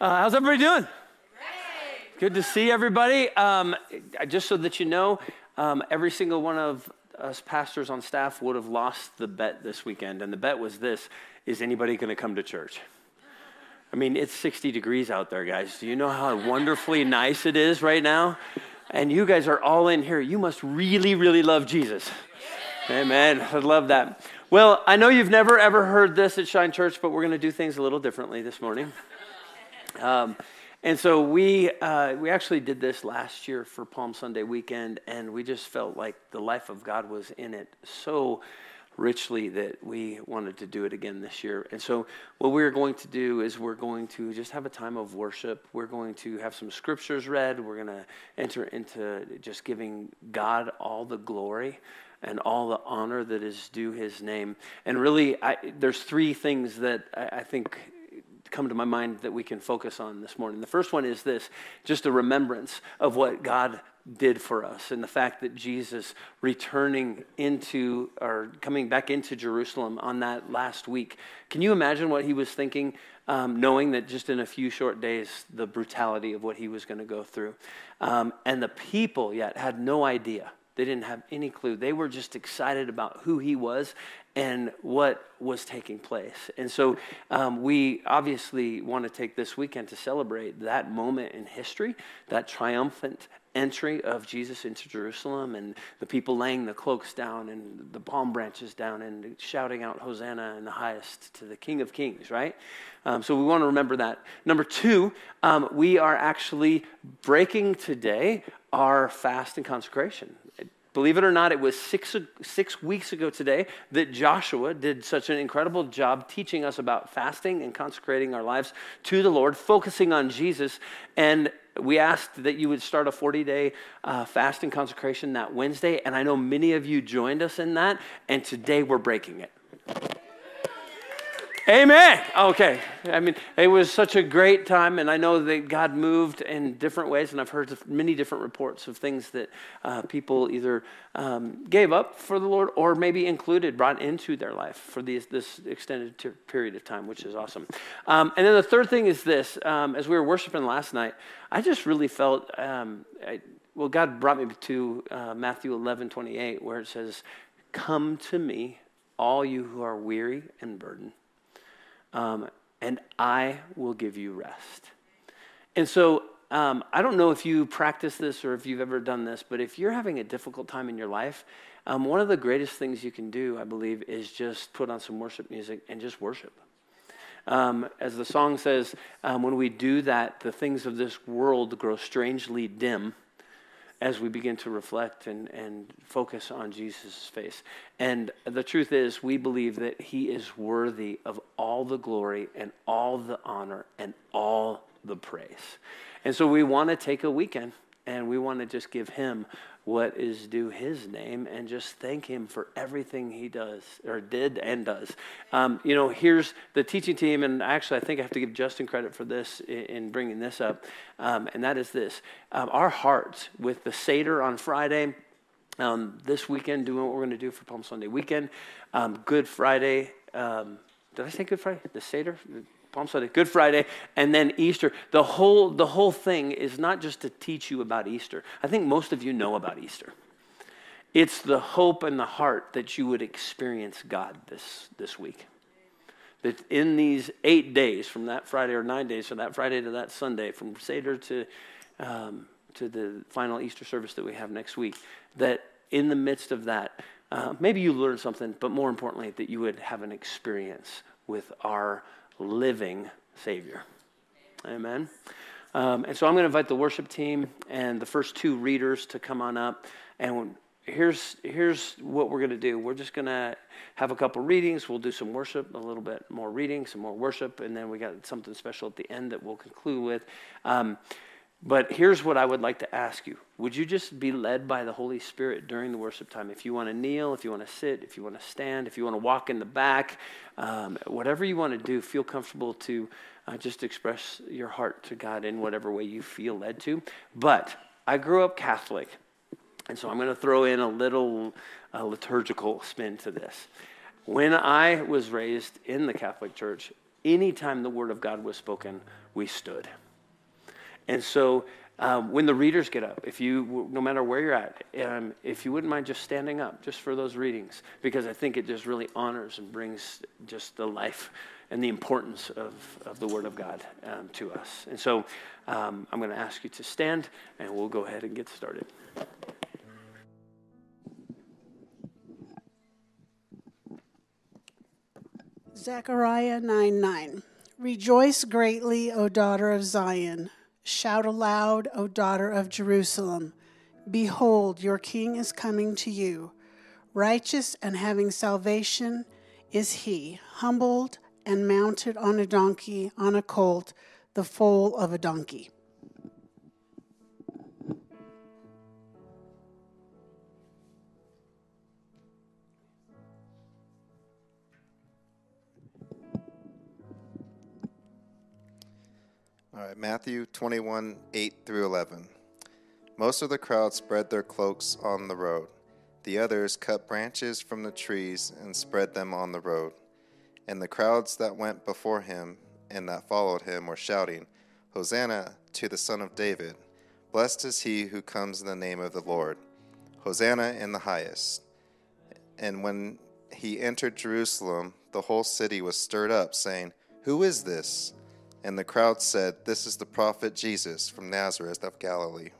Uh, how's everybody doing? Good to see everybody. Um, just so that you know, um, every single one of us pastors on staff would have lost the bet this weekend. And the bet was this Is anybody going to come to church? I mean, it's 60 degrees out there, guys. Do you know how wonderfully nice it is right now? And you guys are all in here. You must really, really love Jesus. Amen. I love that. Well, I know you've never ever heard this at Shine Church, but we're going to do things a little differently this morning. Um, and so we uh, we actually did this last year for Palm Sunday weekend, and we just felt like the life of God was in it so richly that we wanted to do it again this year. And so what we're going to do is we're going to just have a time of worship. We're going to have some scriptures read. We're going to enter into just giving God all the glory and all the honor that is due his name. And really, I, there's three things that I, I think come to my mind that we can focus on this morning. The first one is this just a remembrance of what God did for us and the fact that Jesus returning into or coming back into Jerusalem on that last week. Can you imagine what he was thinking, um, knowing that just in a few short days, the brutality of what he was going to go through? Um, and the people yet had no idea. They didn't have any clue. They were just excited about who he was and what was taking place. And so um, we obviously want to take this weekend to celebrate that moment in history, that triumphant entry of Jesus into Jerusalem, and the people laying the cloaks down and the palm branches down and shouting out Hosanna in the highest to the King of Kings, right? Um, so we want to remember that. Number two, um, we are actually breaking today our fast and consecration. Believe it or not, it was six, six weeks ago today that Joshua did such an incredible job teaching us about fasting and consecrating our lives to the Lord, focusing on Jesus. And we asked that you would start a 40 day uh, fast and consecration that Wednesday. And I know many of you joined us in that. And today we're breaking it. Amen. Okay. I mean, it was such a great time, and I know that God moved in different ways, and I've heard many different reports of things that uh, people either um, gave up for the Lord or maybe included, brought into their life for these, this extended ter- period of time, which is awesome. Um, and then the third thing is this um, as we were worshiping last night, I just really felt, um, I, well, God brought me to uh, Matthew 11 28, where it says, Come to me, all you who are weary and burdened um, and I will give you rest. And so um, I don't know if you practice this or if you've ever done this, but if you're having a difficult time in your life, um, one of the greatest things you can do, I believe, is just put on some worship music and just worship. Um, as the song says, um, when we do that, the things of this world grow strangely dim as we begin to reflect and, and focus on Jesus' face. And the truth is, we believe that he is worthy of all the glory and all the honor and all the praise. And so we want to take a weekend and we want to just give him what is due his name and just thank him for everything he does or did and does. Um, you know, here's the teaching team, and actually, I think I have to give Justin credit for this in, in bringing this up, um, and that is this um, our hearts with the Seder on Friday. Um, this weekend, doing what we're going to do for Palm Sunday weekend, um, Good Friday. Um, did I say Good Friday? The Seder? Palm Sunday, Good Friday, and then Easter. The whole, the whole thing is not just to teach you about Easter. I think most of you know about Easter. It's the hope and the heart that you would experience God this, this week. That in these eight days, from that Friday or nine days, from that Friday to that Sunday, from Seder to, um, to the final Easter service that we have next week, that in the midst of that, uh, maybe you learn something, but more importantly, that you would have an experience with our living Savior. Amen. Um, and so I'm going to invite the worship team and the first two readers to come on up. And here's, here's what we're going to do we're just going to have a couple readings. We'll do some worship, a little bit more reading, some more worship, and then we got something special at the end that we'll conclude with. Um, but here's what I would like to ask you. Would you just be led by the Holy Spirit during the worship time? If you want to kneel, if you want to sit, if you want to stand, if you want to walk in the back, um, whatever you want to do, feel comfortable to uh, just express your heart to God in whatever way you feel led to. But I grew up Catholic, and so I'm going to throw in a little uh, liturgical spin to this. When I was raised in the Catholic Church, anytime the word of God was spoken, we stood. And so um, when the readers get up, if you, no matter where you're at, um, if you wouldn't mind just standing up just for those readings, because I think it just really honors and brings just the life and the importance of, of the Word of God um, to us. And so um, I'm going to ask you to stand, and we'll go ahead and get started. Zechariah 9 9. Rejoice greatly, O daughter of Zion. Shout aloud, O daughter of Jerusalem. Behold, your king is coming to you. Righteous and having salvation is he, humbled and mounted on a donkey, on a colt, the foal of a donkey. All right, Matthew 21, 8 through 11. Most of the crowd spread their cloaks on the road. The others cut branches from the trees and spread them on the road. And the crowds that went before him and that followed him were shouting, Hosanna to the Son of David! Blessed is he who comes in the name of the Lord! Hosanna in the highest! And when he entered Jerusalem, the whole city was stirred up, saying, Who is this? And the crowd said, This is the prophet Jesus from Nazareth of Galilee.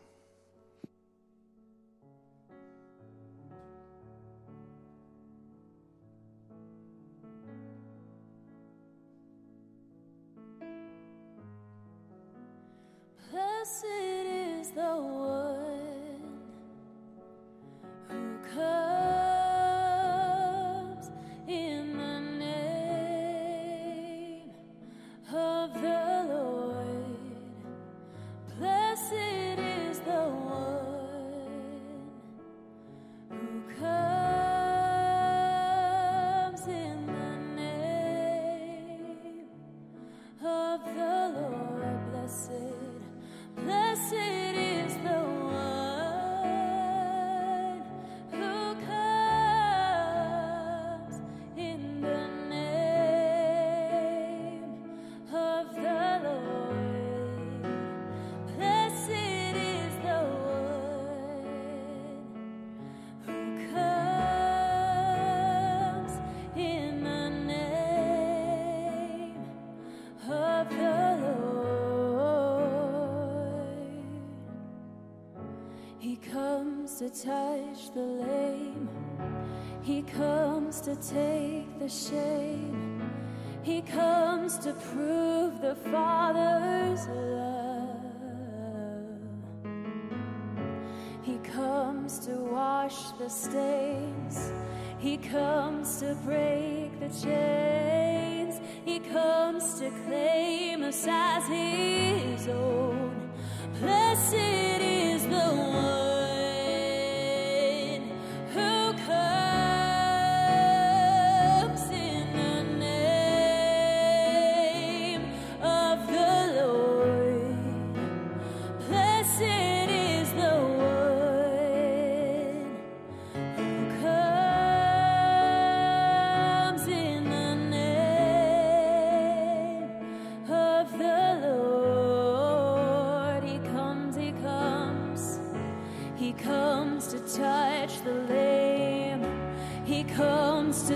Touch the lame. He comes to take the shame. He comes to prove the Father's love. He comes to wash the stains. He comes to break the chains. He comes to claim us as his own. Blessed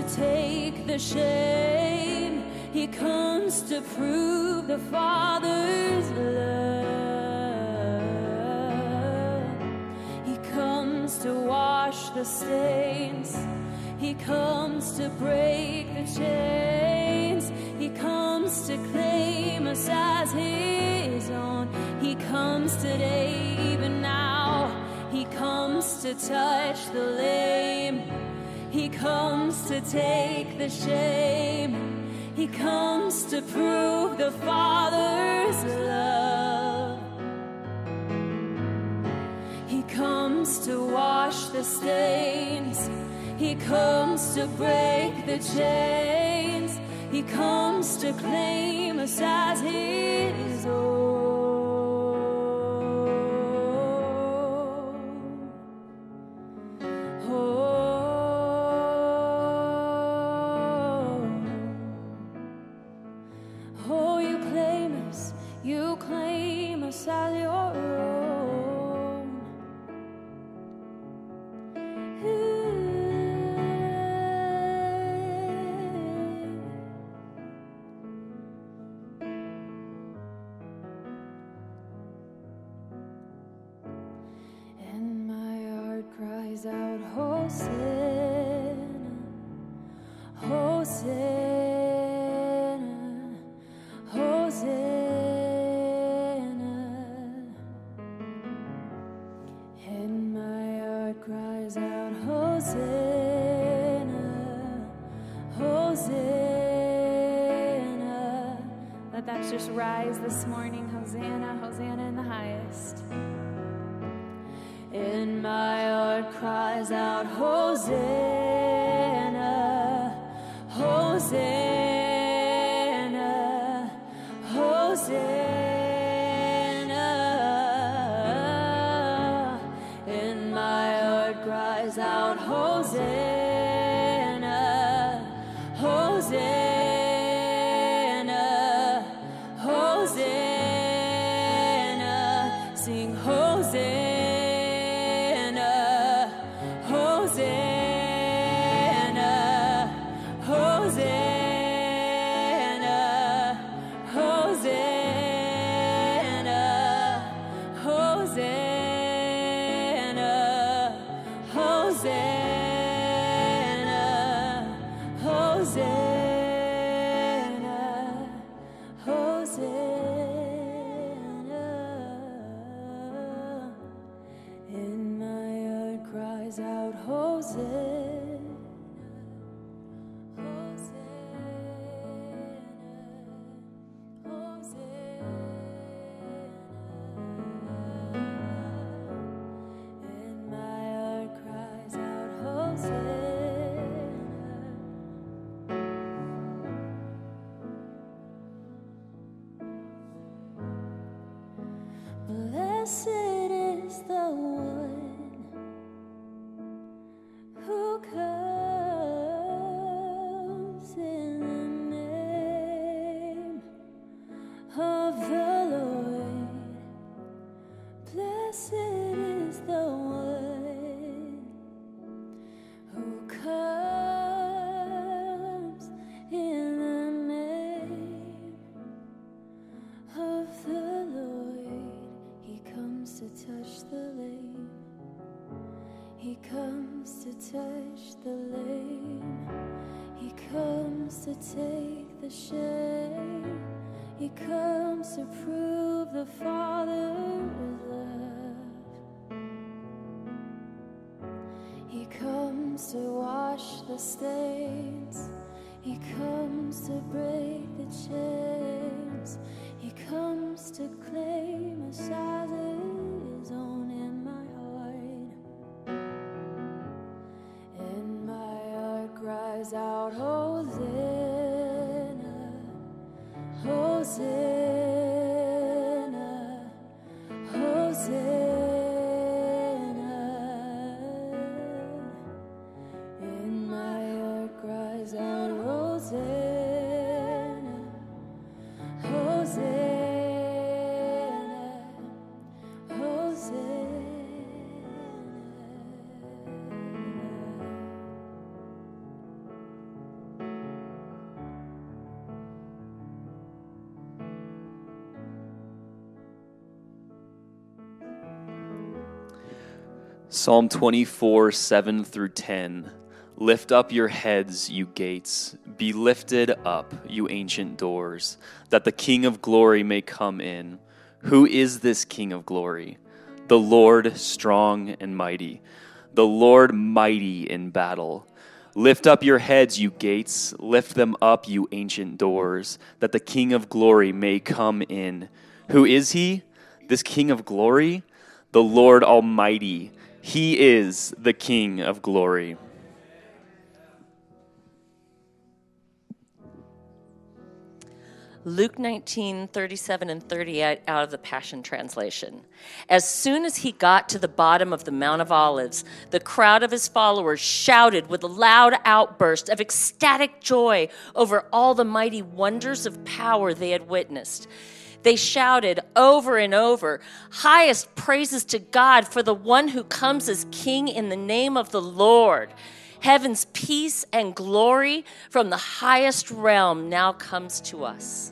take the shame. He comes to prove the Father's love. He comes to wash the stains. He comes to break the chains. He comes to claim us as his own. He comes today, even now. He comes to touch the lame. He comes to take the shame. He comes to prove the Father's love. He comes to wash the stains. He comes to break the chains. He comes to claim us as his own. Sing Hosanna, He comes to prove the Father's love. He comes to wash the stains. He comes to break the chains. He comes to claim us as Psalm 24, 7 through 10. Lift up your heads, you gates. Be lifted up, you ancient doors, that the King of glory may come in. Who is this King of glory? The Lord strong and mighty, the Lord mighty in battle. Lift up your heads, you gates. Lift them up, you ancient doors, that the King of glory may come in. Who is he? This King of glory? The Lord Almighty. He is the King of glory. Luke 19, 37 and 38 out of the Passion Translation. As soon as he got to the bottom of the Mount of Olives, the crowd of his followers shouted with a loud outburst of ecstatic joy over all the mighty wonders of power they had witnessed. They shouted over and over, highest praises to God for the one who comes as king in the name of the Lord. Heaven's peace and glory from the highest realm now comes to us.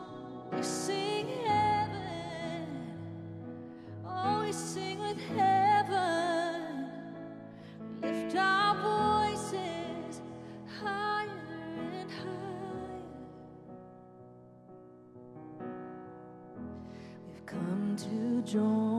joy.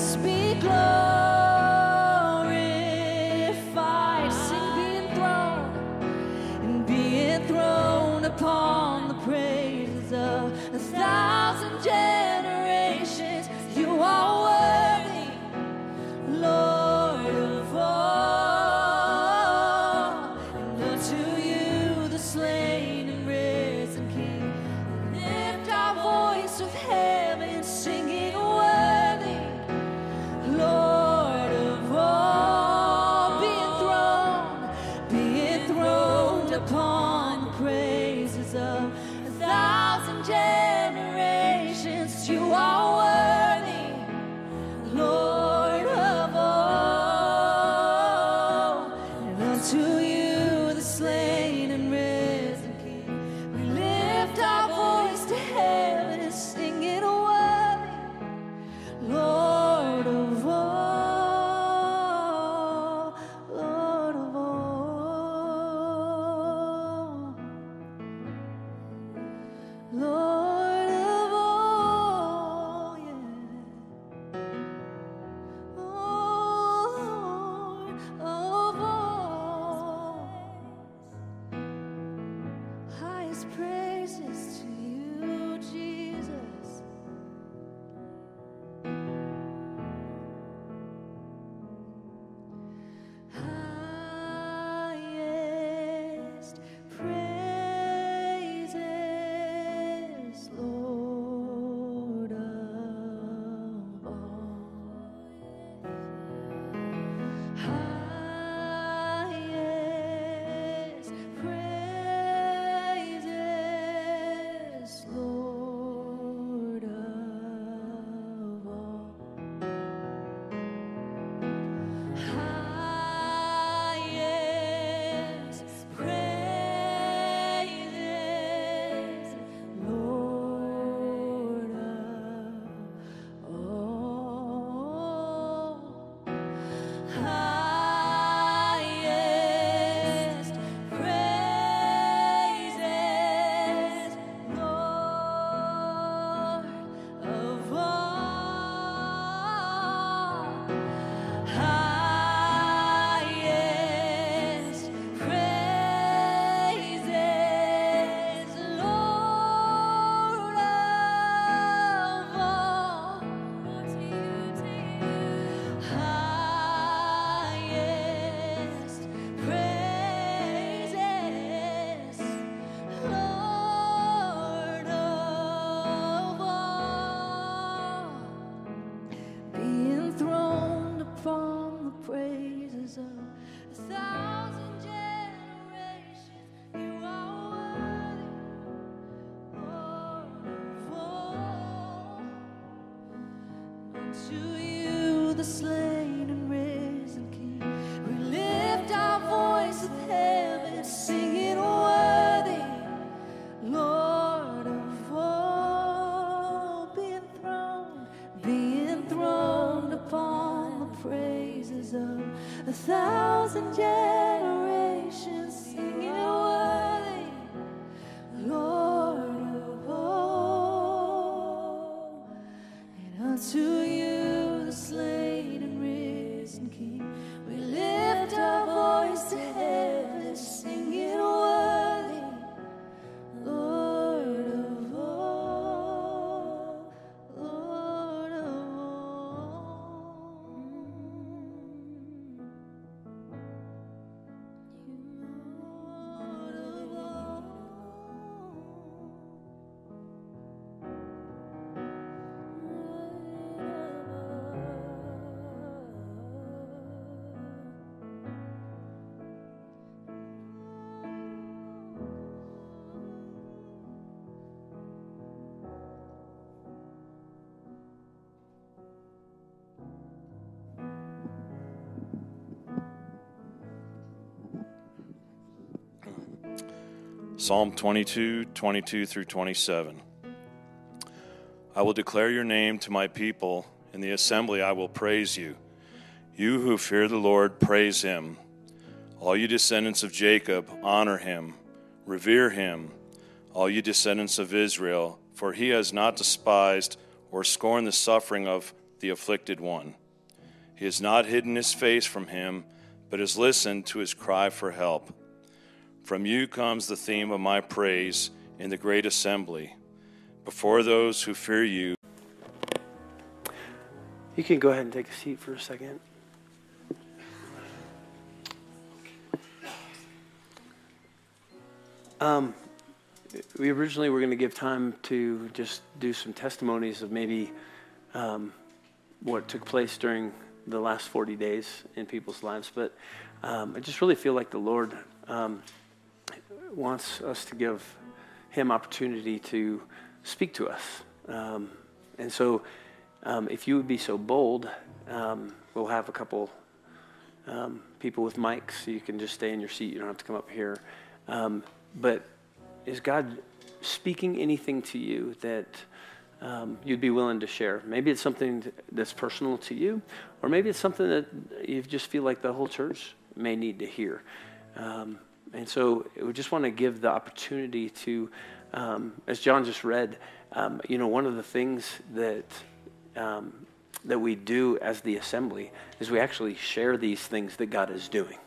speak, Lord. Psalm 22, 22 through 27. I will declare your name to my people. In the assembly I will praise you. You who fear the Lord, praise him. All you descendants of Jacob, honor him. Revere him, all you descendants of Israel, for he has not despised or scorned the suffering of the afflicted one. He has not hidden his face from him, but has listened to his cry for help. From you comes the theme of my praise in the great assembly. Before those who fear you, You can go ahead and take a seat for a second. Um, we originally were going to give time to just do some testimonies of maybe um, what took place during the last 40 days in people's lives, but um, I just really feel like the Lord um, wants us to give Him opportunity to speak to us. Um, and so, um, if you would be so bold, um, we'll have a couple um, people with mics, so you can just stay in your seat. You don't have to come up here. Um, but is God speaking anything to you that um, you'd be willing to share? Maybe it's something that's personal to you, or maybe it's something that you just feel like the whole church may need to hear. And so we just want to give the opportunity to, um, as John just read, um, you know, one of the things that um, that we do as the assembly is we actually share these things that God is doing.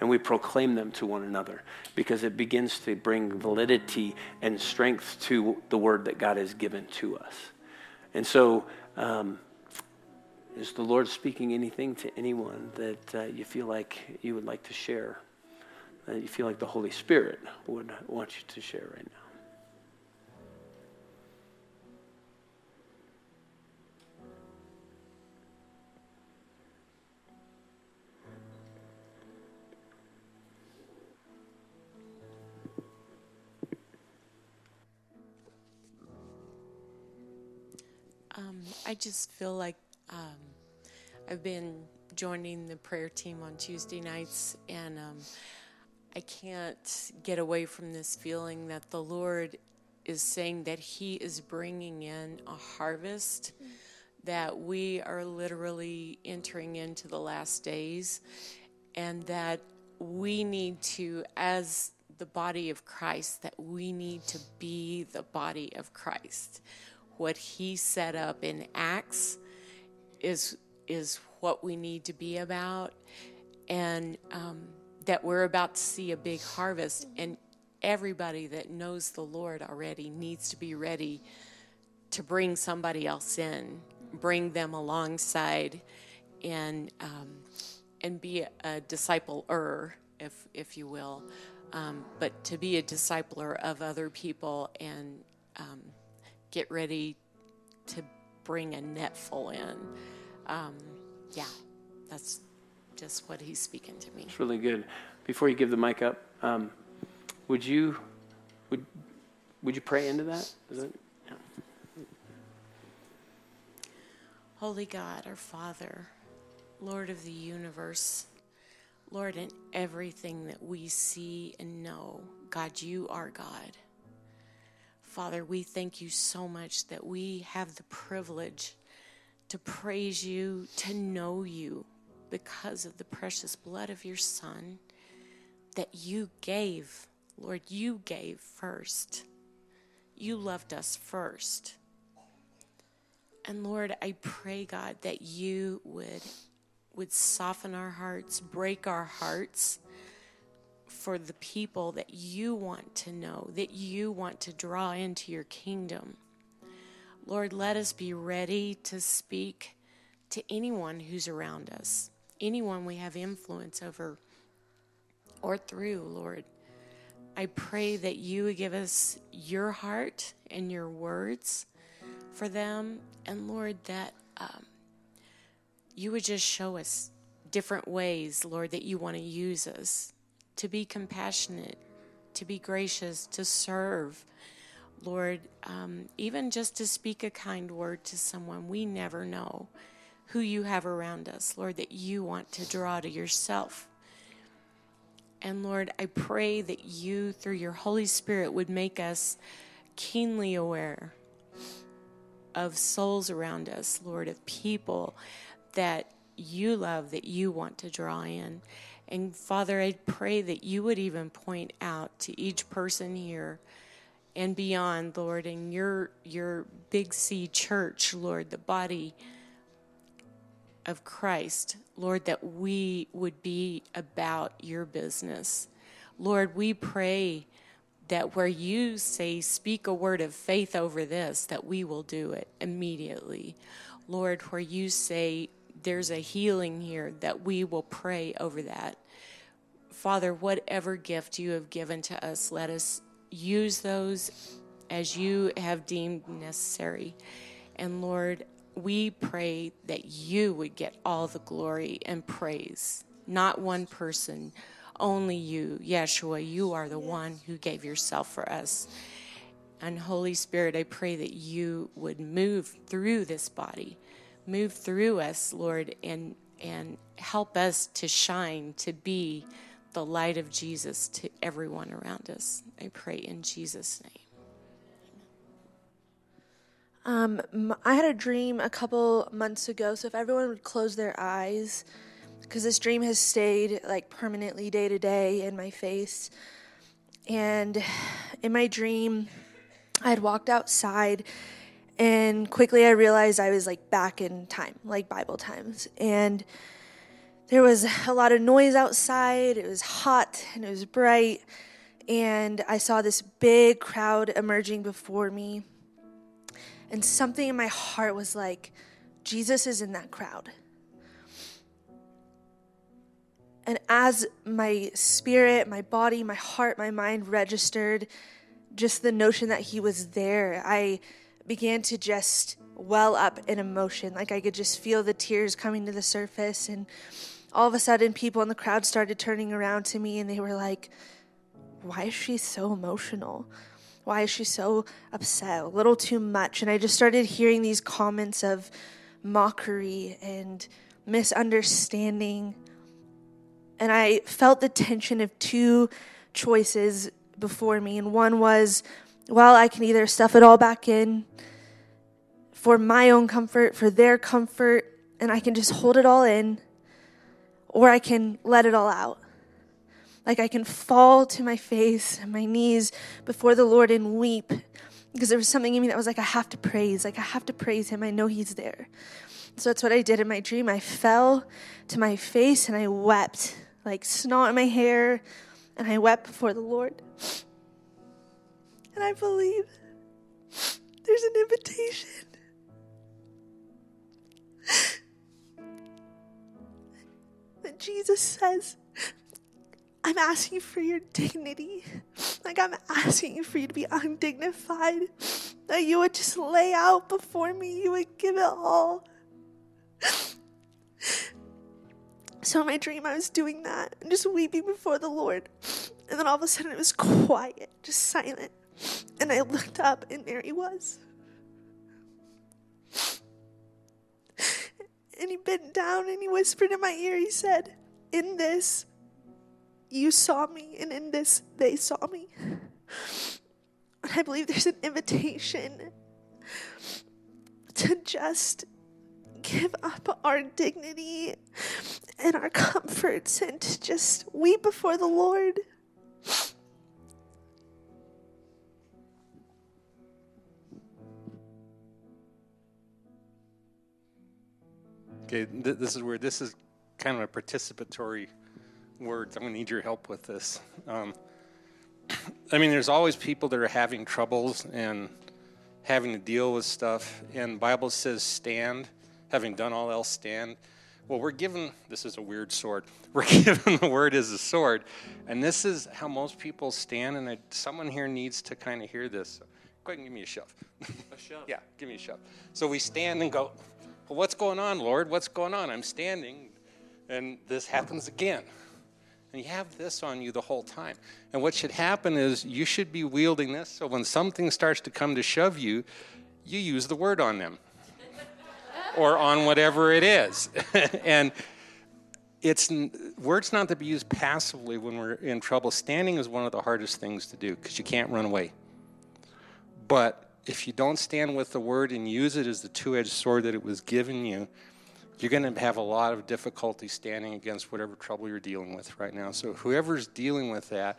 And we proclaim them to one another because it begins to bring validity and strength to the word that God has given to us. And so, um, is the Lord speaking anything to anyone that uh, you feel like you would like to share? That you feel like the Holy Spirit would want you to share right now? Um, I just feel like um, I've been joining the prayer team on Tuesday nights, and um, I can't get away from this feeling that the Lord is saying that He is bringing in a harvest, that we are literally entering into the last days, and that we need to, as the body of Christ, that we need to be the body of Christ. What He set up in Acts is is what we need to be about, and um, that we're about to see a big harvest, and everybody that knows the Lord already needs to be ready to bring somebody else in, bring them alongside, and um, and be a, a discipler, if if you will, um, but to be a discipler of other people and um, get ready to bring a net full in. Um, yeah, that's just what he's speaking to me. It's really good. Before you give the mic up, um, would you would would you pray into that? Is it? Yeah. Holy God, our Father, Lord of the universe, Lord, in everything that we see and know, God, you are God. Father, we thank you so much that we have the privilege to praise you, to know you because of the precious blood of your Son that you gave. Lord, you gave first. You loved us first. And Lord, I pray, God, that you would, would soften our hearts, break our hearts for the people that you want to know, that you want to draw into your kingdom. Lord, let us be ready to speak to anyone who's around us, anyone we have influence over or through, Lord. I pray that you would give us your heart and your words for them. And Lord, that um, you would just show us different ways, Lord, that you want to use us to be compassionate, to be gracious, to serve. Lord, um, even just to speak a kind word to someone, we never know who you have around us, Lord, that you want to draw to yourself. And Lord, I pray that you, through your Holy Spirit, would make us keenly aware of souls around us, Lord, of people that you love, that you want to draw in. And Father, I pray that you would even point out to each person here and beyond, Lord, in your your big C church, Lord, the body of Christ, Lord, that we would be about your business. Lord, we pray that where you say, speak a word of faith over this, that we will do it immediately. Lord, where you say, there's a healing here, that we will pray over that. Father, whatever gift you have given to us, let us use those as you have deemed necessary. And Lord, we pray that you would get all the glory and praise, not one person, only you, Yeshua. You are the one who gave yourself for us. And Holy Spirit, I pray that you would move through this body, move through us, Lord, and and help us to shine, to be the light of Jesus to everyone around us. I pray in Jesus' name. Um, I had a dream a couple months ago. So if everyone would close their eyes, because this dream has stayed like permanently day to day in my face. And in my dream, I had walked outside, and quickly I realized I was like back in time, like Bible times. And there was a lot of noise outside. It was hot and it was bright. And I saw this big crowd emerging before me and something in my heart was like, Jesus is in that crowd. And as my spirit, my body, my heart, my mind registered just the notion that he was there, I began to just well up in emotion. Like I could just feel the tears coming to the surface. And all of a sudden, people in the crowd started turning around to me and they were like, Why is she so emotional? Why is she so upset? A little too much. And I just started hearing these comments of mockery and misunderstanding. And I felt the tension of two choices before me. And one was, well, I can either stuff it all back in for my own comfort, for their comfort, and I can just hold it all in, or I can let it all out. Like I can fall to my face and my knees before the Lord and weep because there was something in me that was like, I have to praise. Like, I have to praise Him. I know He's there. So that's what I did in my dream. I fell to my face and I wept, like snot in my hair, and I wept before the Lord. And I believe there's an invitation. That Jesus says, I'm asking for your dignity. Like, I'm asking for you to be undignified. That you would just lay out before me, you would give it all. So, in my dream, I was doing that and just weeping before the Lord. And then all of a sudden, it was quiet, just silent. And I looked up, and there he was. And he bent down and he whispered in my ear, he said, In this, you saw me, and in this, they saw me. And I believe there's an invitation to just give up our dignity and our comforts and to just weep before the Lord. Okay, th- this is where this is kind of a participatory words. I'm going to need your help with this. Um, I mean, there's always people that are having troubles and having to deal with stuff, and Bible says stand, having done all else stand. Well, we're given this is a weird sword. We're given the word as a sword, and this is how most people stand. And I, someone here needs to kind of hear this. So, go ahead and give me a shove. A shove. yeah, give me a shove. So we stand and go. Well, what's going on, Lord? What's going on? I'm standing, and this happens again. And you have this on you the whole time. And what should happen is you should be wielding this so when something starts to come to shove you, you use the word on them or on whatever it is. and it's words not to be used passively when we're in trouble. Standing is one of the hardest things to do because you can't run away. But if you don't stand with the word and use it as the two-edged sword that it was given you, you're going to have a lot of difficulty standing against whatever trouble you're dealing with right now. So, whoever's dealing with that,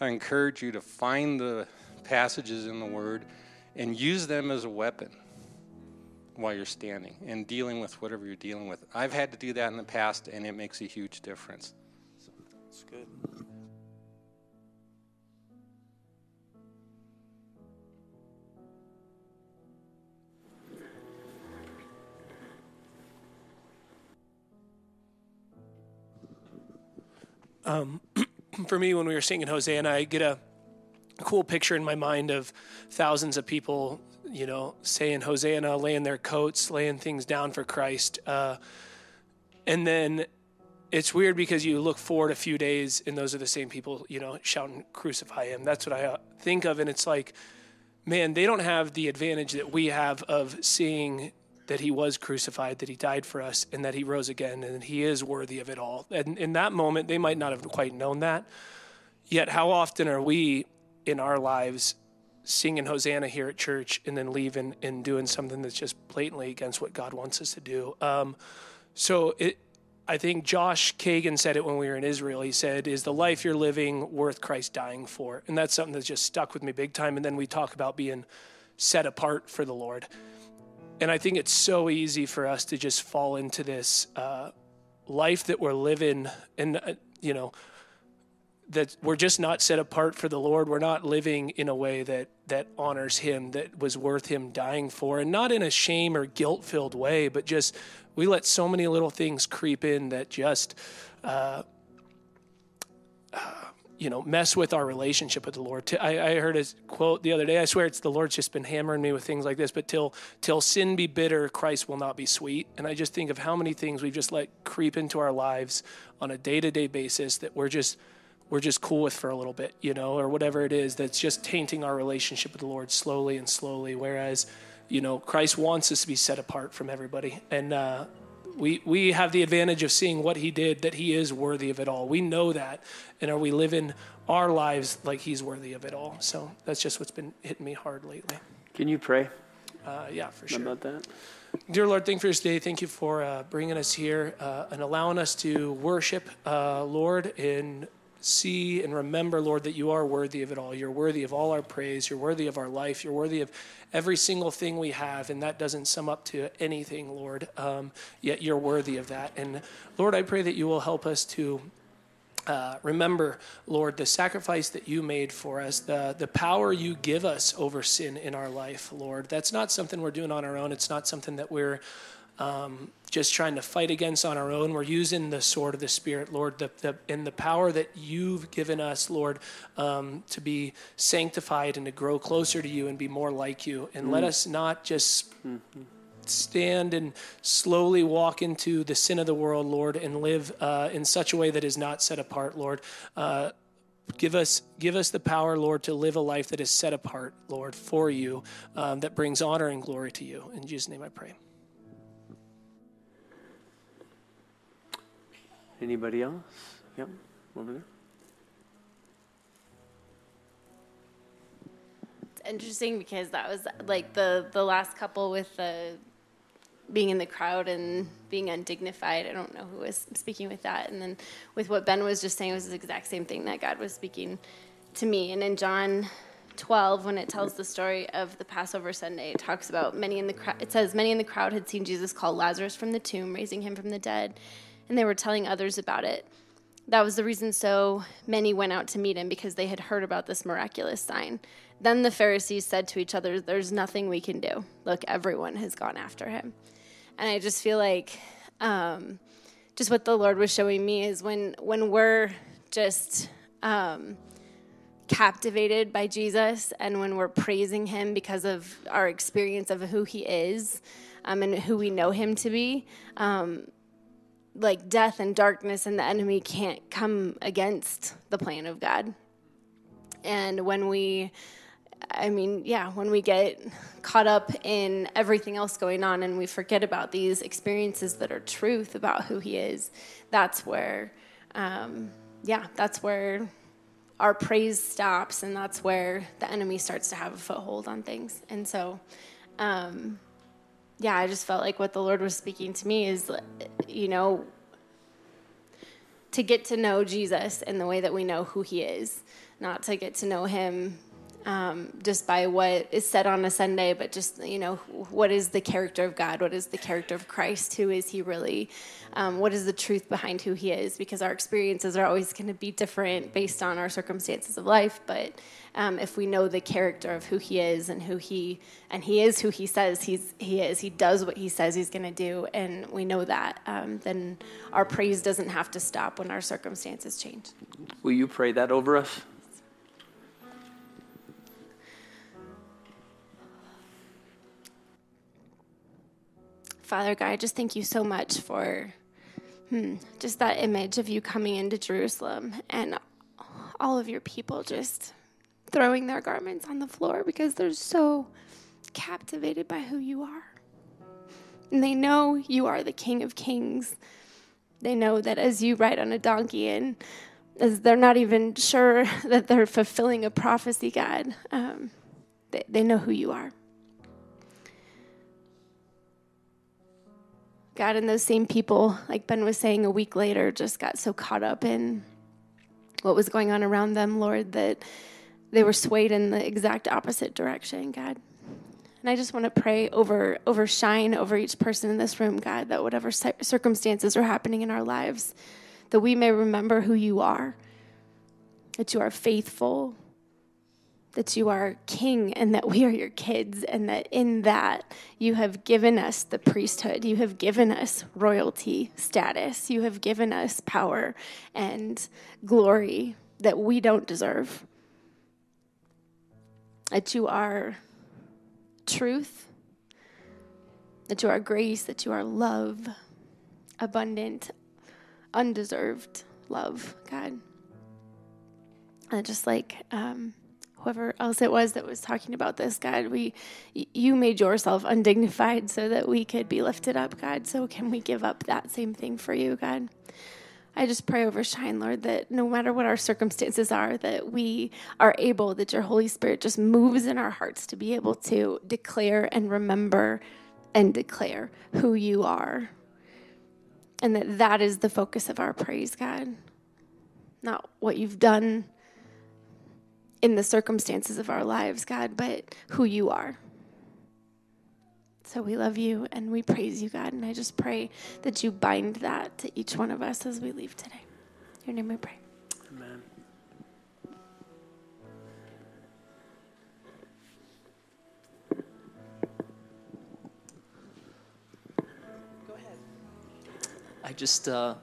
I encourage you to find the passages in the Word and use them as a weapon while you're standing and dealing with whatever you're dealing with. I've had to do that in the past, and it makes a huge difference. That's good. Um, for me, when we were singing Hosanna, I get a cool picture in my mind of thousands of people, you know, saying Hosanna, laying their coats, laying things down for Christ. Uh, and then it's weird because you look forward a few days and those are the same people, you know, shouting, crucify him. That's what I uh, think of. And it's like, man, they don't have the advantage that we have of seeing that he was crucified, that he died for us, and that he rose again, and he is worthy of it all. And in that moment, they might not have quite known that. Yet, how often are we in our lives singing Hosanna here at church and then leaving and doing something that's just blatantly against what God wants us to do? Um, so it, I think Josh Kagan said it when we were in Israel. He said, Is the life you're living worth Christ dying for? And that's something that's just stuck with me big time. And then we talk about being set apart for the Lord. And I think it's so easy for us to just fall into this uh, life that we're living, and, uh, you know, that we're just not set apart for the Lord. We're not living in a way that that honors Him, that was worth Him dying for, and not in a shame or guilt filled way, but just we let so many little things creep in that just. Uh, you know, mess with our relationship with the Lord. I, I heard a quote the other day. I swear it's the Lord's just been hammering me with things like this. But till till sin be bitter, Christ will not be sweet. And I just think of how many things we've just let creep into our lives on a day to day basis that we're just we're just cool with for a little bit, you know, or whatever it is that's just tainting our relationship with the Lord slowly and slowly. Whereas, you know, Christ wants us to be set apart from everybody, and uh, we, we have the advantage of seeing what he did, that he is worthy of it all. We know that. And are we living our lives like he's worthy of it all? So that's just what's been hitting me hard lately. Can you pray Uh, yeah, for sure. about that? Dear Lord, thank you for this day. Thank you for uh, bringing us here uh, and allowing us to worship, uh, Lord, and see and remember, Lord, that you are worthy of it all. You're worthy of all our praise. You're worthy of our life. You're worthy of every single thing we have, and that doesn't sum up to anything, Lord. Um, yet you're worthy of that. And Lord, I pray that you will help us to uh, remember, Lord, the sacrifice that you made for us, the, the power you give us over sin in our life, Lord. That's not something we're doing on our own. It's not something that we're um, just trying to fight against on our own. We're using the sword of the Spirit, Lord, the, the, and the power that you've given us, Lord, um, to be sanctified and to grow closer to you and be more like you. And let us not just stand and slowly walk into the sin of the world, Lord, and live uh, in such a way that is not set apart, Lord. Uh, give us give us the power, Lord, to live a life that is set apart, Lord, for you, um, that brings honor and glory to you. In Jesus' name, I pray. Anybody else? Yep, over there. It's interesting because that was like the the last couple with the being in the crowd and being undignified. I don't know who was speaking with that, and then with what Ben was just saying was the exact same thing that God was speaking to me. And in John 12, when it tells the story of the Passover Sunday, it talks about many in the crowd. It says many in the crowd had seen Jesus call Lazarus from the tomb, raising him from the dead, and they were telling others about it. That was the reason so many went out to meet him because they had heard about this miraculous sign. Then the Pharisees said to each other, There's nothing we can do. Look, everyone has gone after him. And I just feel like um, just what the Lord was showing me is when, when we're just um, captivated by Jesus and when we're praising him because of our experience of who he is um, and who we know him to be, um, like death and darkness and the enemy can't come against the plan of God. And when we, I mean, yeah, when we get caught up in everything else going on and we forget about these experiences that are truth about who He is, that's where, um, yeah, that's where our praise stops and that's where the enemy starts to have a foothold on things. And so, um, yeah, I just felt like what the Lord was speaking to me is, you know, to get to know Jesus in the way that we know who he is, not to get to know him um, just by what is said on a Sunday, but just, you know, what is the character of God? What is the character of Christ? Who is he really? Um, what is the truth behind who he is? Because our experiences are always going to be different based on our circumstances of life. But um, if we know the character of who he is and who he, and he is who he says he's, he is, he does what he says he's going to do, and we know that, um, then our praise doesn't have to stop when our circumstances change. Will you pray that over us? Father God, I just thank you so much for hmm, just that image of you coming into Jerusalem and all of your people just throwing their garments on the floor because they're so captivated by who you are. And they know you are the King of Kings. They know that as you ride on a donkey and as they're not even sure that they're fulfilling a prophecy, God, um, they, they know who you are. God, and those same people, like Ben was saying a week later, just got so caught up in what was going on around them, Lord, that they were swayed in the exact opposite direction, God. And I just want to pray over, over shine over each person in this room, God, that whatever circumstances are happening in our lives, that we may remember who you are, that you are faithful, that you are king and that we are your kids, and that in that you have given us the priesthood, you have given us royalty status, you have given us power and glory that we don't deserve. That you are truth, that you are grace, that you are love, abundant, undeserved love, God. And just like, um, whoever else it was that was talking about this, God, we you made yourself undignified so that we could be lifted up, God. So can we give up that same thing for you, God? I just pray over Shine, Lord, that no matter what our circumstances are, that we are able, that your Holy Spirit just moves in our hearts to be able to declare and remember and declare who you are. And that that is the focus of our praise, God. Not what you've done in the circumstances of our lives, God, but who you are. So we love you and we praise you, God. And I just pray that you bind that to each one of us as we leave today. In your name we pray. Amen. Go ahead. I just uh,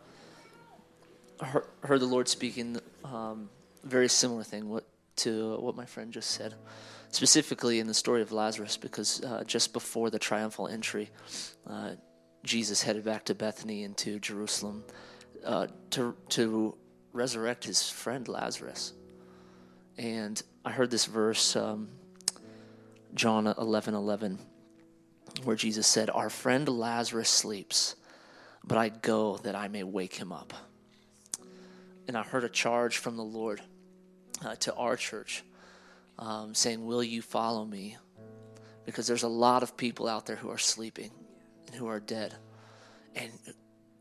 heard, heard the Lord speaking um, very similar thing what, to what my friend just said, specifically in the story of Lazarus, because uh, just before the triumphal entry, uh, Jesus headed back to Bethany and to Jerusalem uh, to to resurrect his friend Lazarus. And I heard this verse, um, John eleven eleven, where Jesus said, "Our friend Lazarus sleeps." but I go that I may wake him up. And I heard a charge from the Lord uh, to our church um, saying, Will you follow me? Because there's a lot of people out there who are sleeping and who are dead. And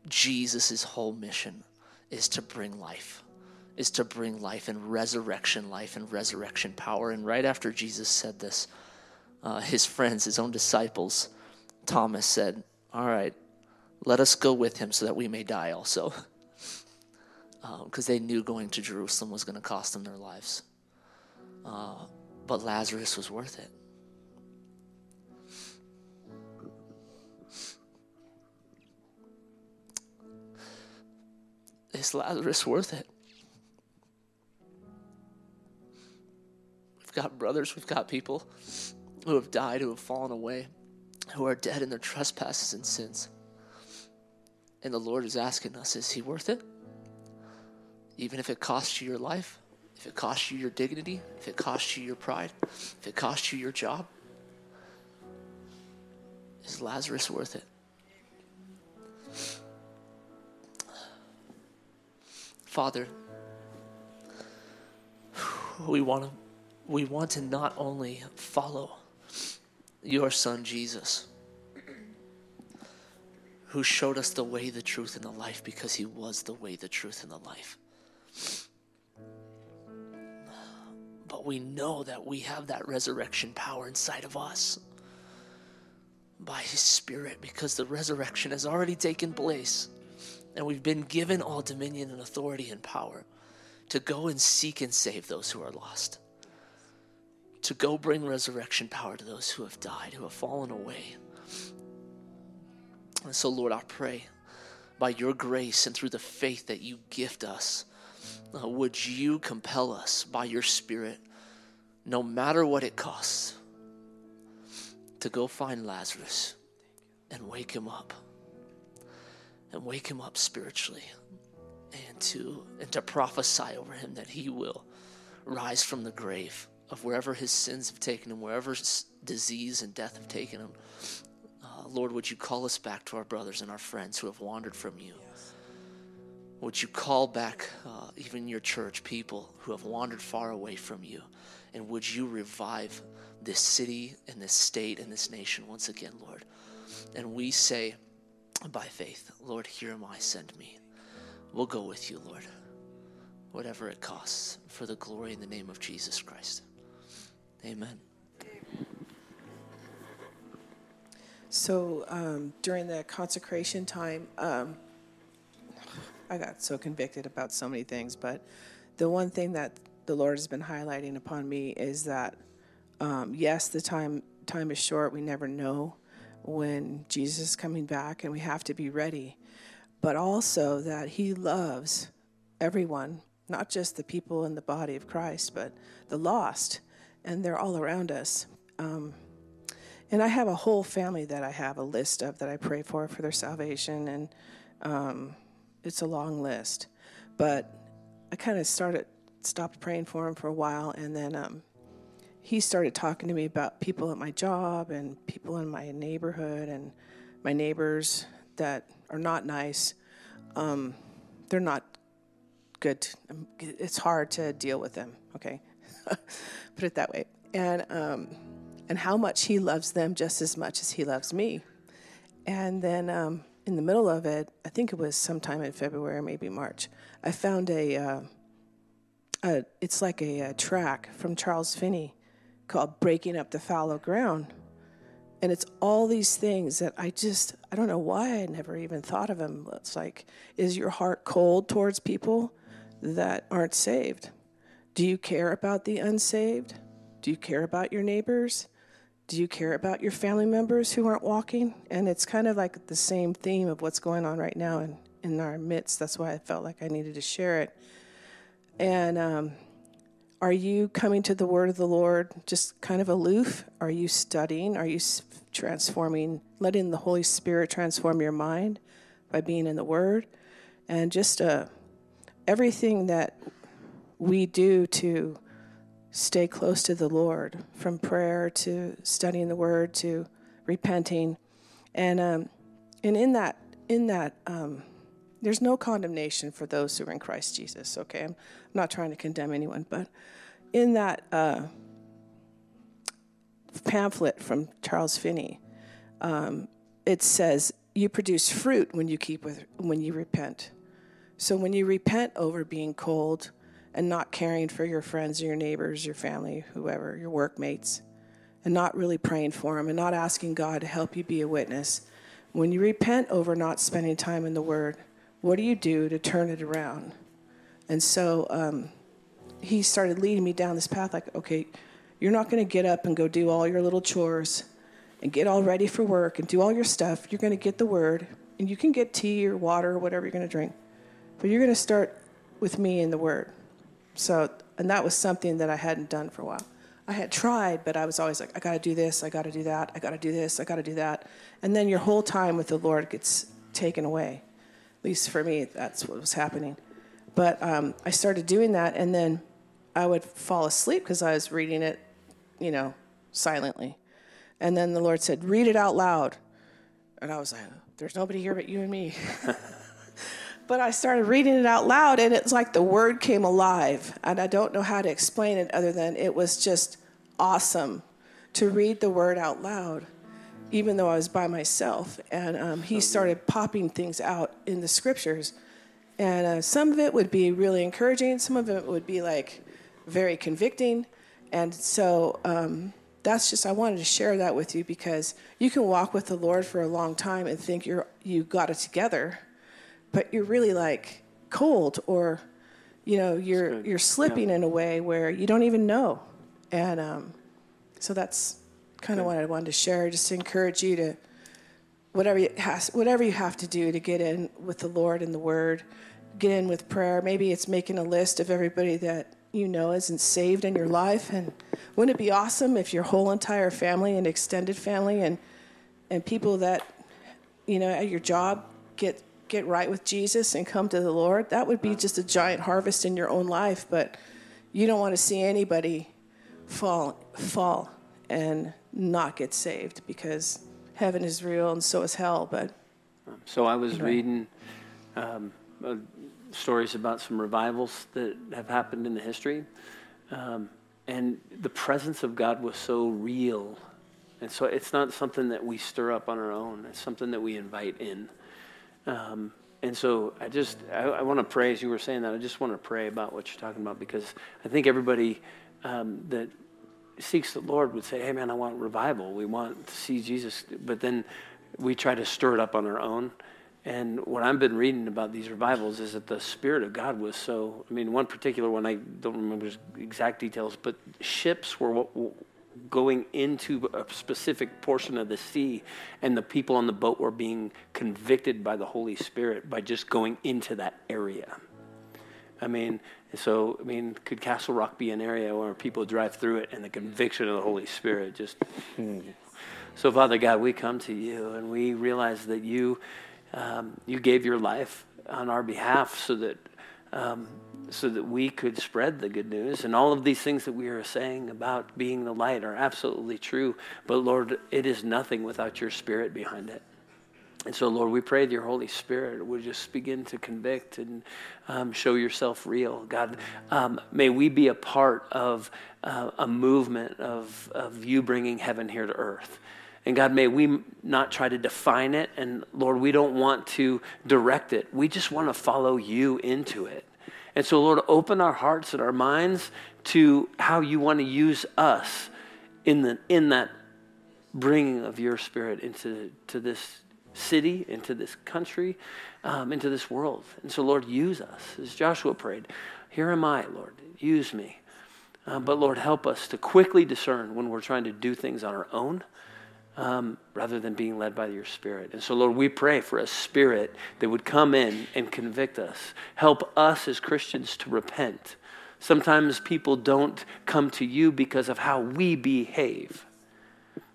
Jesus' whole mission is to bring life, is to bring life and resurrection life and resurrection power. And right after Jesus said this, uh, his friends, his own disciples, Thomas said, All right, let us go with him so that we may die also. Because um, they knew going to Jerusalem was going to cost them their lives. Uh, but Lazarus was worth it. Is Lazarus worth it? We've got brothers, we've got people who have died, who have fallen away, who are dead in their trespasses and sins. And the Lord is asking us, is he worth it? Even if it costs you your life, if it costs you your dignity, if it costs you your pride, if it costs you your job, is Lazarus worth it? Father, we want to we want to not only follow your son Jesus, who showed us the way, the truth, and the life because he was the way, the truth, and the life. But we know that we have that resurrection power inside of us by his spirit because the resurrection has already taken place and we've been given all dominion and authority and power to go and seek and save those who are lost to go bring resurrection power to those who have died, who have fallen away, and so, Lord, I pray by your grace and through the faith that you gift us, uh, would you compel us by your Spirit, no matter what it costs, to go find Lazarus and wake him up, and wake him up spiritually, and to and to prophesy over him that he will rise from the grave of wherever his sins have taken him, wherever disease and death have taken him, Lord, would you call us back to our brothers and our friends who have wandered from you? Would you call back uh, even your church people who have wandered far away from you? And would you revive this city and this state and this nation once again, Lord? And we say by faith, Lord, here am I, send me. We'll go with you, Lord, whatever it costs, for the glory in the name of Jesus Christ. Amen. So um, during the consecration time, um, I got so convicted about so many things, but the one thing that the Lord has been highlighting upon me is that um, yes, the time time is short. We never know when Jesus is coming back, and we have to be ready. But also that He loves everyone, not just the people in the body of Christ, but the lost, and they're all around us. Um, and I have a whole family that I have a list of that I pray for for their salvation, and um, it's a long list. But I kind of started, stopped praying for him for a while, and then um, he started talking to me about people at my job and people in my neighborhood and my neighbors that are not nice. Um, they're not good. Um, it's hard to deal with them. Okay, put it that way. And um, and how much he loves them just as much as he loves me. And then um, in the middle of it, I think it was sometime in February, maybe March, I found a. Uh, a it's like a, a track from Charles Finney called "Breaking Up the Fallow Ground." and it's all these things that I just I don't know why I never even thought of them. It's like, is your heart cold towards people that aren't saved? Do you care about the unsaved? Do you care about your neighbors? Do you care about your family members who aren't walking? And it's kind of like the same theme of what's going on right now in, in our midst. That's why I felt like I needed to share it. And um, are you coming to the word of the Lord just kind of aloof? Are you studying? Are you transforming, letting the Holy Spirit transform your mind by being in the word? And just uh, everything that we do to stay close to the Lord, from prayer to studying the word to repenting. And, um, and in that, in that, um, there's no condemnation for those who are in Christ Jesus. Okay, I'm not trying to condemn anyone, but in that uh, pamphlet from Charles Finney, um, it says you produce fruit when you keep with when you repent. So when you repent over being cold and not caring for your friends, or your neighbors, your family, whoever, your workmates, and not really praying for them and not asking God to help you be a witness, when you repent over not spending time in the Word what do you do to turn it around? And so um, he started leading me down this path like, okay, you're not going to get up and go do all your little chores and get all ready for work and do all your stuff. You're going to get the word, and you can get tea or water or whatever you're going to drink. But you're going to start with me in the word. So, and that was something that I hadn't done for a while. I had tried, but I was always like, I got to do this, I got to do that, I got to do this, I got to do that. And then your whole time with the Lord gets taken away. At least for me, that's what was happening. But um, I started doing that, and then I would fall asleep because I was reading it, you know, silently. And then the Lord said, Read it out loud. And I was like, There's nobody here but you and me. but I started reading it out loud, and it's like the word came alive. And I don't know how to explain it other than it was just awesome to read the word out loud even though I was by myself. And um, he started popping things out in the scriptures. And uh, some of it would be really encouraging, some of it would be like very convicting. And so um, that's just, I wanted to share that with you because you can walk with the Lord for a long time and think you're, you got it together, but you're really like cold or, you know, you're, you're slipping yeah. in a way where you don't even know. And um, so that's, kind of what I wanted to share, just to encourage you to whatever you has, whatever you have to do to get in with the Lord and the Word, get in with prayer. Maybe it's making a list of everybody that you know isn't saved in your life, and wouldn't it be awesome if your whole entire family and extended family and and people that you know at your job get get right with Jesus and come to the Lord? That would be just a giant harvest in your own life, but you don't want to see anybody fall fall and not get saved because heaven is real and so is hell. But so I was reading um, uh, stories about some revivals that have happened in the history, um, and the presence of God was so real. And so it's not something that we stir up on our own. It's something that we invite in. Um, and so I just, I, I want to pray, as you were saying that, I just want to pray about what you're talking about because I think everybody um, that seeks the Lord would say, hey, man, I want revival. We want to see Jesus. But then we try to stir it up on our own. And what I've been reading about these revivals is that the Spirit of God was so. I mean, one particular one, I don't remember exact details, but ships were going into a specific portion of the sea, and the people on the boat were being convicted by the Holy Spirit by just going into that area. I mean, so, I mean, could Castle Rock be an area where people drive through it and the conviction of the Holy Spirit just. so, Father God, we come to you and we realize that you, um, you gave your life on our behalf so that, um, so that we could spread the good news. And all of these things that we are saying about being the light are absolutely true. But Lord, it is nothing without your spirit behind it. And so, Lord, we pray that your Holy Spirit would just begin to convict and um, show yourself real. God, um, may we be a part of uh, a movement of, of you bringing heaven here to earth. And God, may we not try to define it. And Lord, we don't want to direct it. We just want to follow you into it. And so, Lord, open our hearts and our minds to how you want to use us in, the, in that bringing of your spirit into to this city, into this country, um, into this world. And so, Lord, use us. As Joshua prayed, Here am I, Lord, use me. Um, but, Lord, help us to quickly discern when we're trying to do things on our own um, rather than being led by your Spirit. And so, Lord, we pray for a Spirit that would come in and convict us. Help us as Christians to repent. Sometimes people don't come to you because of how we behave.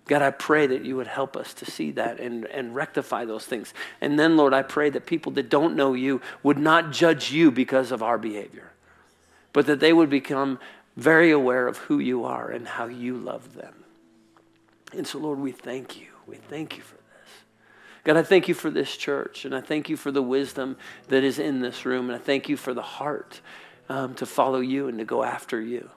God, I pray that you would help us to see that and, and rectify those things. And then, Lord, I pray that people that don't know you would not judge you because of our behavior, but that they would become very aware of who you are and how you love them. And so, Lord, we thank you. We thank you for this. God, I thank you for this church, and I thank you for the wisdom that is in this room, and I thank you for the heart um, to follow you and to go after you.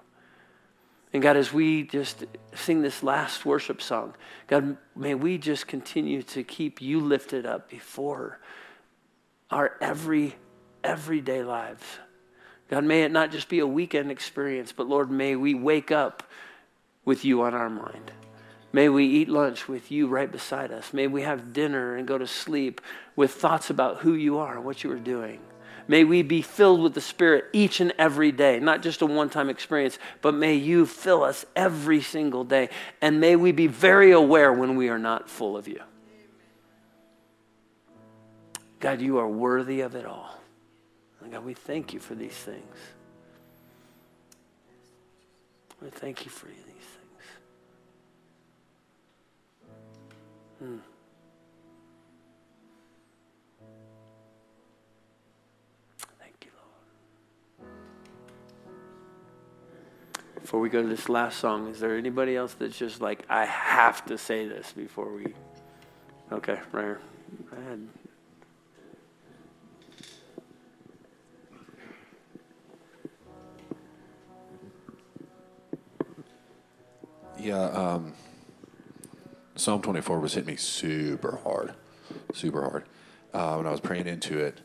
And God, as we just sing this last worship song, God, may we just continue to keep you lifted up before our every everyday lives. God, may it not just be a weekend experience, but Lord, may we wake up with you on our mind. May we eat lunch with you right beside us. May we have dinner and go to sleep with thoughts about who you are and what you are doing. May we be filled with the Spirit each and every day, not just a one time experience, but may you fill us every single day. And may we be very aware when we are not full of you. God, you are worthy of it all. And God, we thank you for these things. We thank you for these things. Hmm. Before we go to this last song, is there anybody else that's just like, I have to say this before we. Okay, right here. Go ahead. Yeah, um, Psalm 24 was hitting me super hard, super hard uh, when I was praying into it.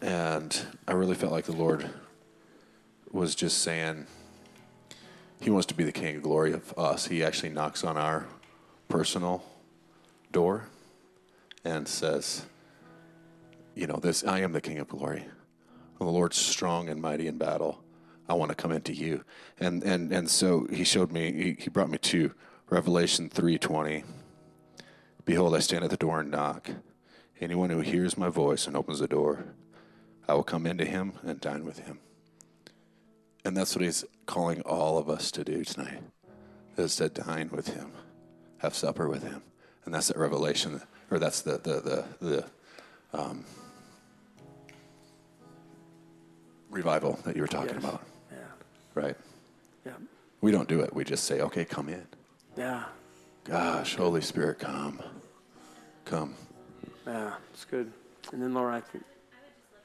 And I really felt like the Lord was just saying, he wants to be the King of glory of us. He actually knocks on our personal door and says, You know, this I am the King of glory. the Lord's strong and mighty in battle. I want to come into you. And and and so he showed me he, he brought me to Revelation 3:20. Behold, I stand at the door and knock. Anyone who hears my voice and opens the door, I will come into him and dine with him. And that's what he's calling all of us to do tonight is to dine with him, have supper with him. And that's that revelation, or that's the, the, the, the um, revival that you were talking yes. about. Yeah. Right? Yeah. We don't do it. We just say, okay, come in. Yeah. Gosh, Holy Spirit, come. Come. Yeah, it's good. And then, Laura, I think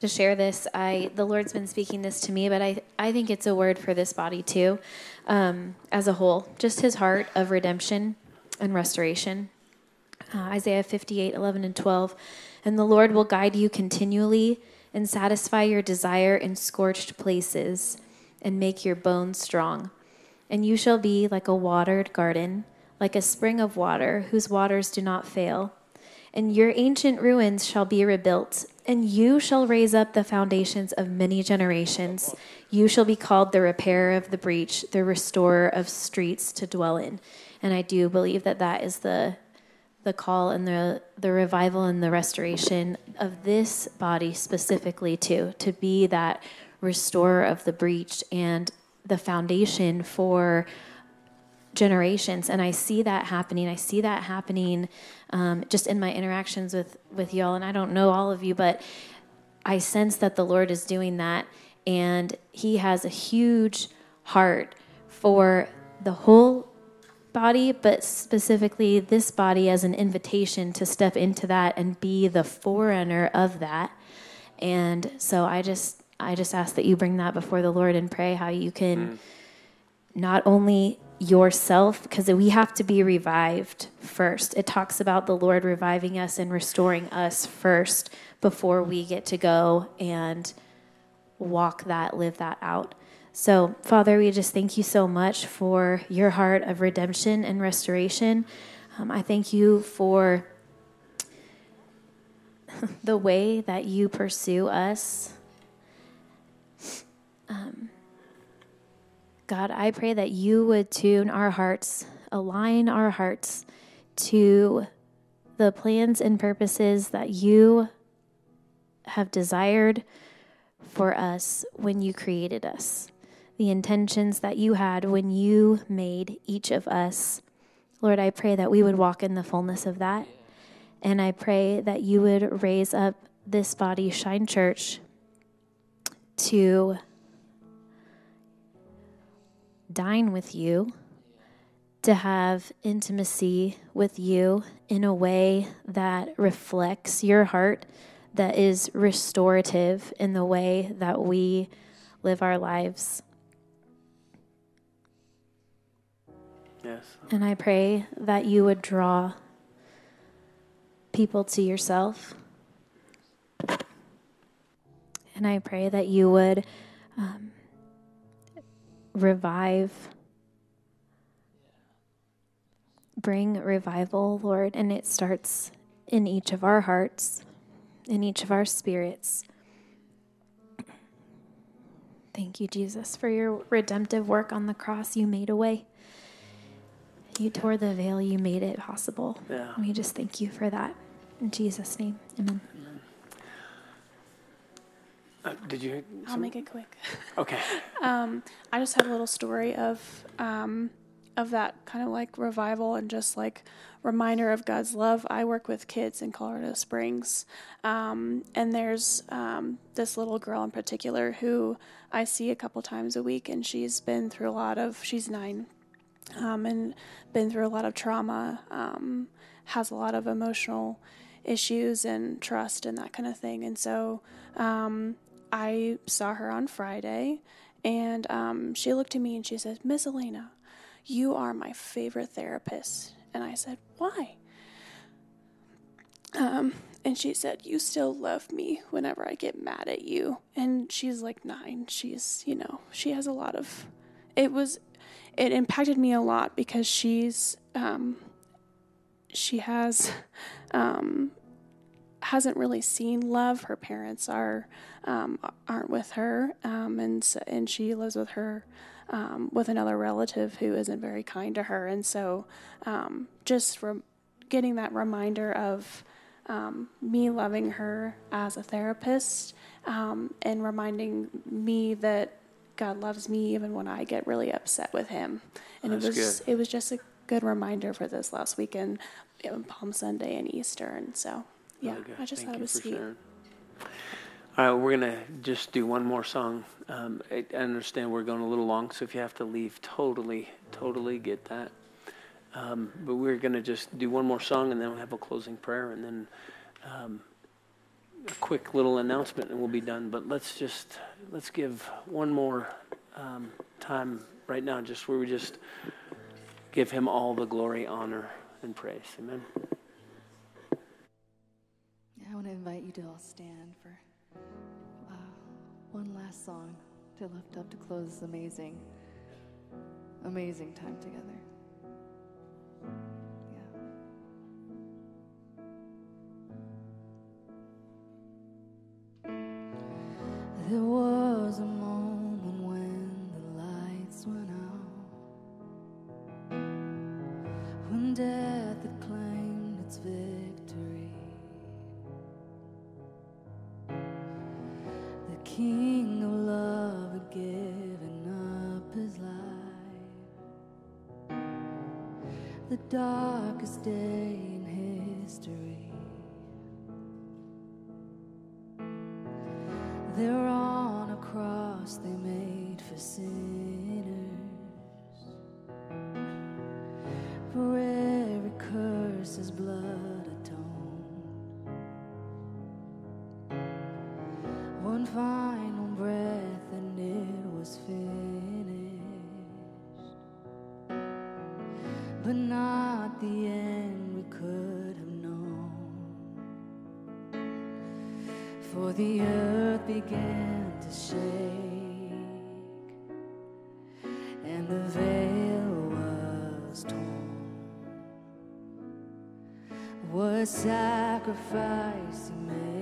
to share this. I the Lord's been speaking this to me, but I I think it's a word for this body too, um, as a whole. Just His heart of redemption and restoration. Uh, Isaiah 58, 11 and 12. And the Lord will guide you continually and satisfy your desire in scorched places and make your bones strong. And you shall be like a watered garden, like a spring of water whose waters do not fail. And your ancient ruins shall be rebuilt, and you shall raise up the foundations of many generations. You shall be called the repairer of the breach, the restorer of streets to dwell in. And I do believe that that is the the call and the the revival and the restoration of this body specifically too to be that restorer of the breach and the foundation for generations and i see that happening i see that happening um, just in my interactions with with y'all and i don't know all of you but i sense that the lord is doing that and he has a huge heart for the whole body, but specifically this body as an invitation to step into that and be the forerunner of that. And so I just I just ask that you bring that before the Lord and pray how you can not only yourself because we have to be revived first. It talks about the Lord reviving us and restoring us first before we get to go and walk that, live that out. So, Father, we just thank you so much for your heart of redemption and restoration. Um, I thank you for the way that you pursue us. Um, God, I pray that you would tune our hearts, align our hearts to the plans and purposes that you have desired for us when you created us, the intentions that you had when you made each of us. Lord, I pray that we would walk in the fullness of that. And I pray that you would raise up this body, Shine Church, to dine with you, to have intimacy with you in a way that reflects your heart, that is restorative in the way that we live our lives. Yes. And I pray that you would draw people to yourself. And I pray that you would um, revive, bring revival, Lord. And it starts in each of our hearts, in each of our spirits. Thank you, Jesus, for your redemptive work on the cross. You made a way. You tore the veil, you made it possible. Yeah. We just thank you for that. In Jesus' name, amen. Uh, did you? I'll make it quick. Okay. Um, I just had a little story of um, of that kind of like revival and just like reminder of God's love. I work with kids in Colorado Springs, um, and there's um, this little girl in particular who I see a couple times a week, and she's been through a lot of. She's nine, um, and been through a lot of trauma. Um, has a lot of emotional issues and trust and that kind of thing, and so. Um, I saw her on Friday, and um, she looked at me and she said, Miss Elena, you are my favorite therapist. And I said, Why? Um, and she said, You still love me whenever I get mad at you. And she's like nine. She's, you know, she has a lot of. It was. It impacted me a lot because she's. Um, she has. Um, hasn't really seen love. Her parents are um, aren't with her, um, and so, and she lives with her um, with another relative who isn't very kind to her. And so, um, just re- getting that reminder of um, me loving her as a therapist, um, and reminding me that God loves me even when I get really upset with Him. And it That's was good. it was just a good reminder for this last weekend, Palm Sunday and Easter, and so. Yeah, good. I just Thank thought it was sweet. sharing. All right, we're going to just do one more song. Um, I I understand we're going a little long, so if you have to leave, totally, totally get that. Um, but we're going to just do one more song and then we'll have a closing prayer and then um, a quick little announcement and we'll be done. But let's just, let's give one more um, time right now, just where we just give him all the glory, honor, and praise. Amen. I want to invite you to all stand for uh, one last song to lift up to close this amazing, amazing time together. There was a moment King of Love had given up his life. The darkest day began to shake, and the veil was torn. What sacrifice he made.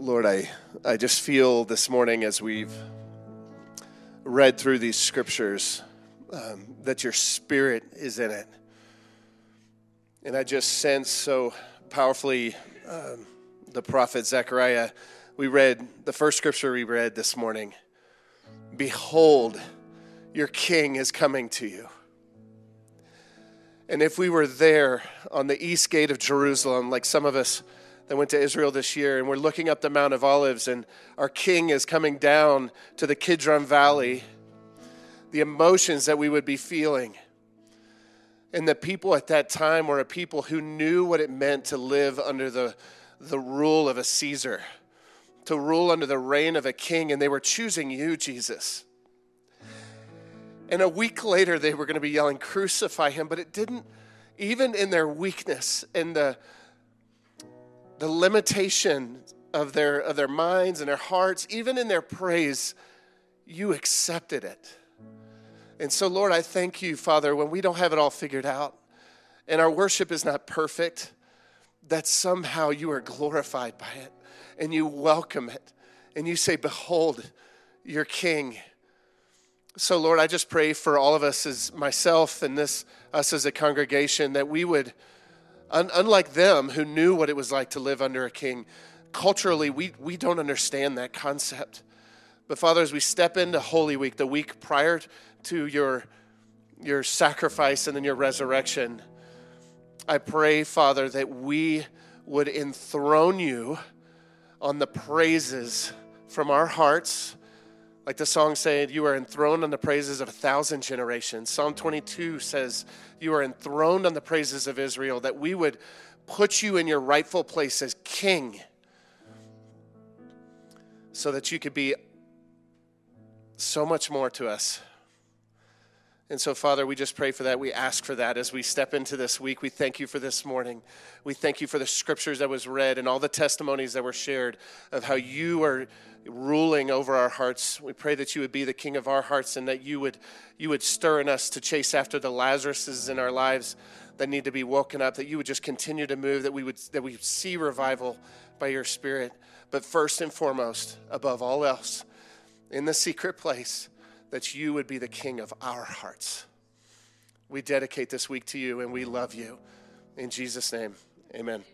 Lord, I, I just feel this morning as we've read through these scriptures um, that your spirit is in it. And I just sense so powerfully um, the prophet Zechariah. We read the first scripture we read this morning Behold, your king is coming to you. And if we were there on the east gate of Jerusalem, like some of us that went to Israel this year, and we're looking up the Mount of Olives, and our king is coming down to the Kidron Valley, the emotions that we would be feeling. And the people at that time were a people who knew what it meant to live under the, the rule of a Caesar, to rule under the reign of a king, and they were choosing you, Jesus. And a week later, they were going to be yelling, Crucify him. But it didn't, even in their weakness and the, the limitation of their, of their minds and their hearts, even in their praise, you accepted it. And so, Lord, I thank you, Father, when we don't have it all figured out and our worship is not perfect, that somehow you are glorified by it and you welcome it and you say, Behold, your King. So, Lord, I just pray for all of us as myself and this us as a congregation that we would, un- unlike them who knew what it was like to live under a king, culturally we, we don't understand that concept. But Father, as we step into Holy Week, the week prior to your your sacrifice and then your resurrection, I pray, Father, that we would enthrone you on the praises from our hearts like the song said, you are enthroned on the praises of a thousand generations. Psalm 22 says, you are enthroned on the praises of Israel, that we would put you in your rightful place as king so that you could be so much more to us. And so, Father, we just pray for that. We ask for that as we step into this week. We thank you for this morning. We thank you for the scriptures that was read and all the testimonies that were shared of how you are ruling over our hearts. We pray that you would be the king of our hearts and that you would you would stir in us to chase after the Lazaruses in our lives that need to be woken up, that you would just continue to move, that we would that we see revival by your spirit. But first and foremost, above all else, in the secret place, that you would be the king of our hearts. We dedicate this week to you and we love you. In Jesus' name, amen.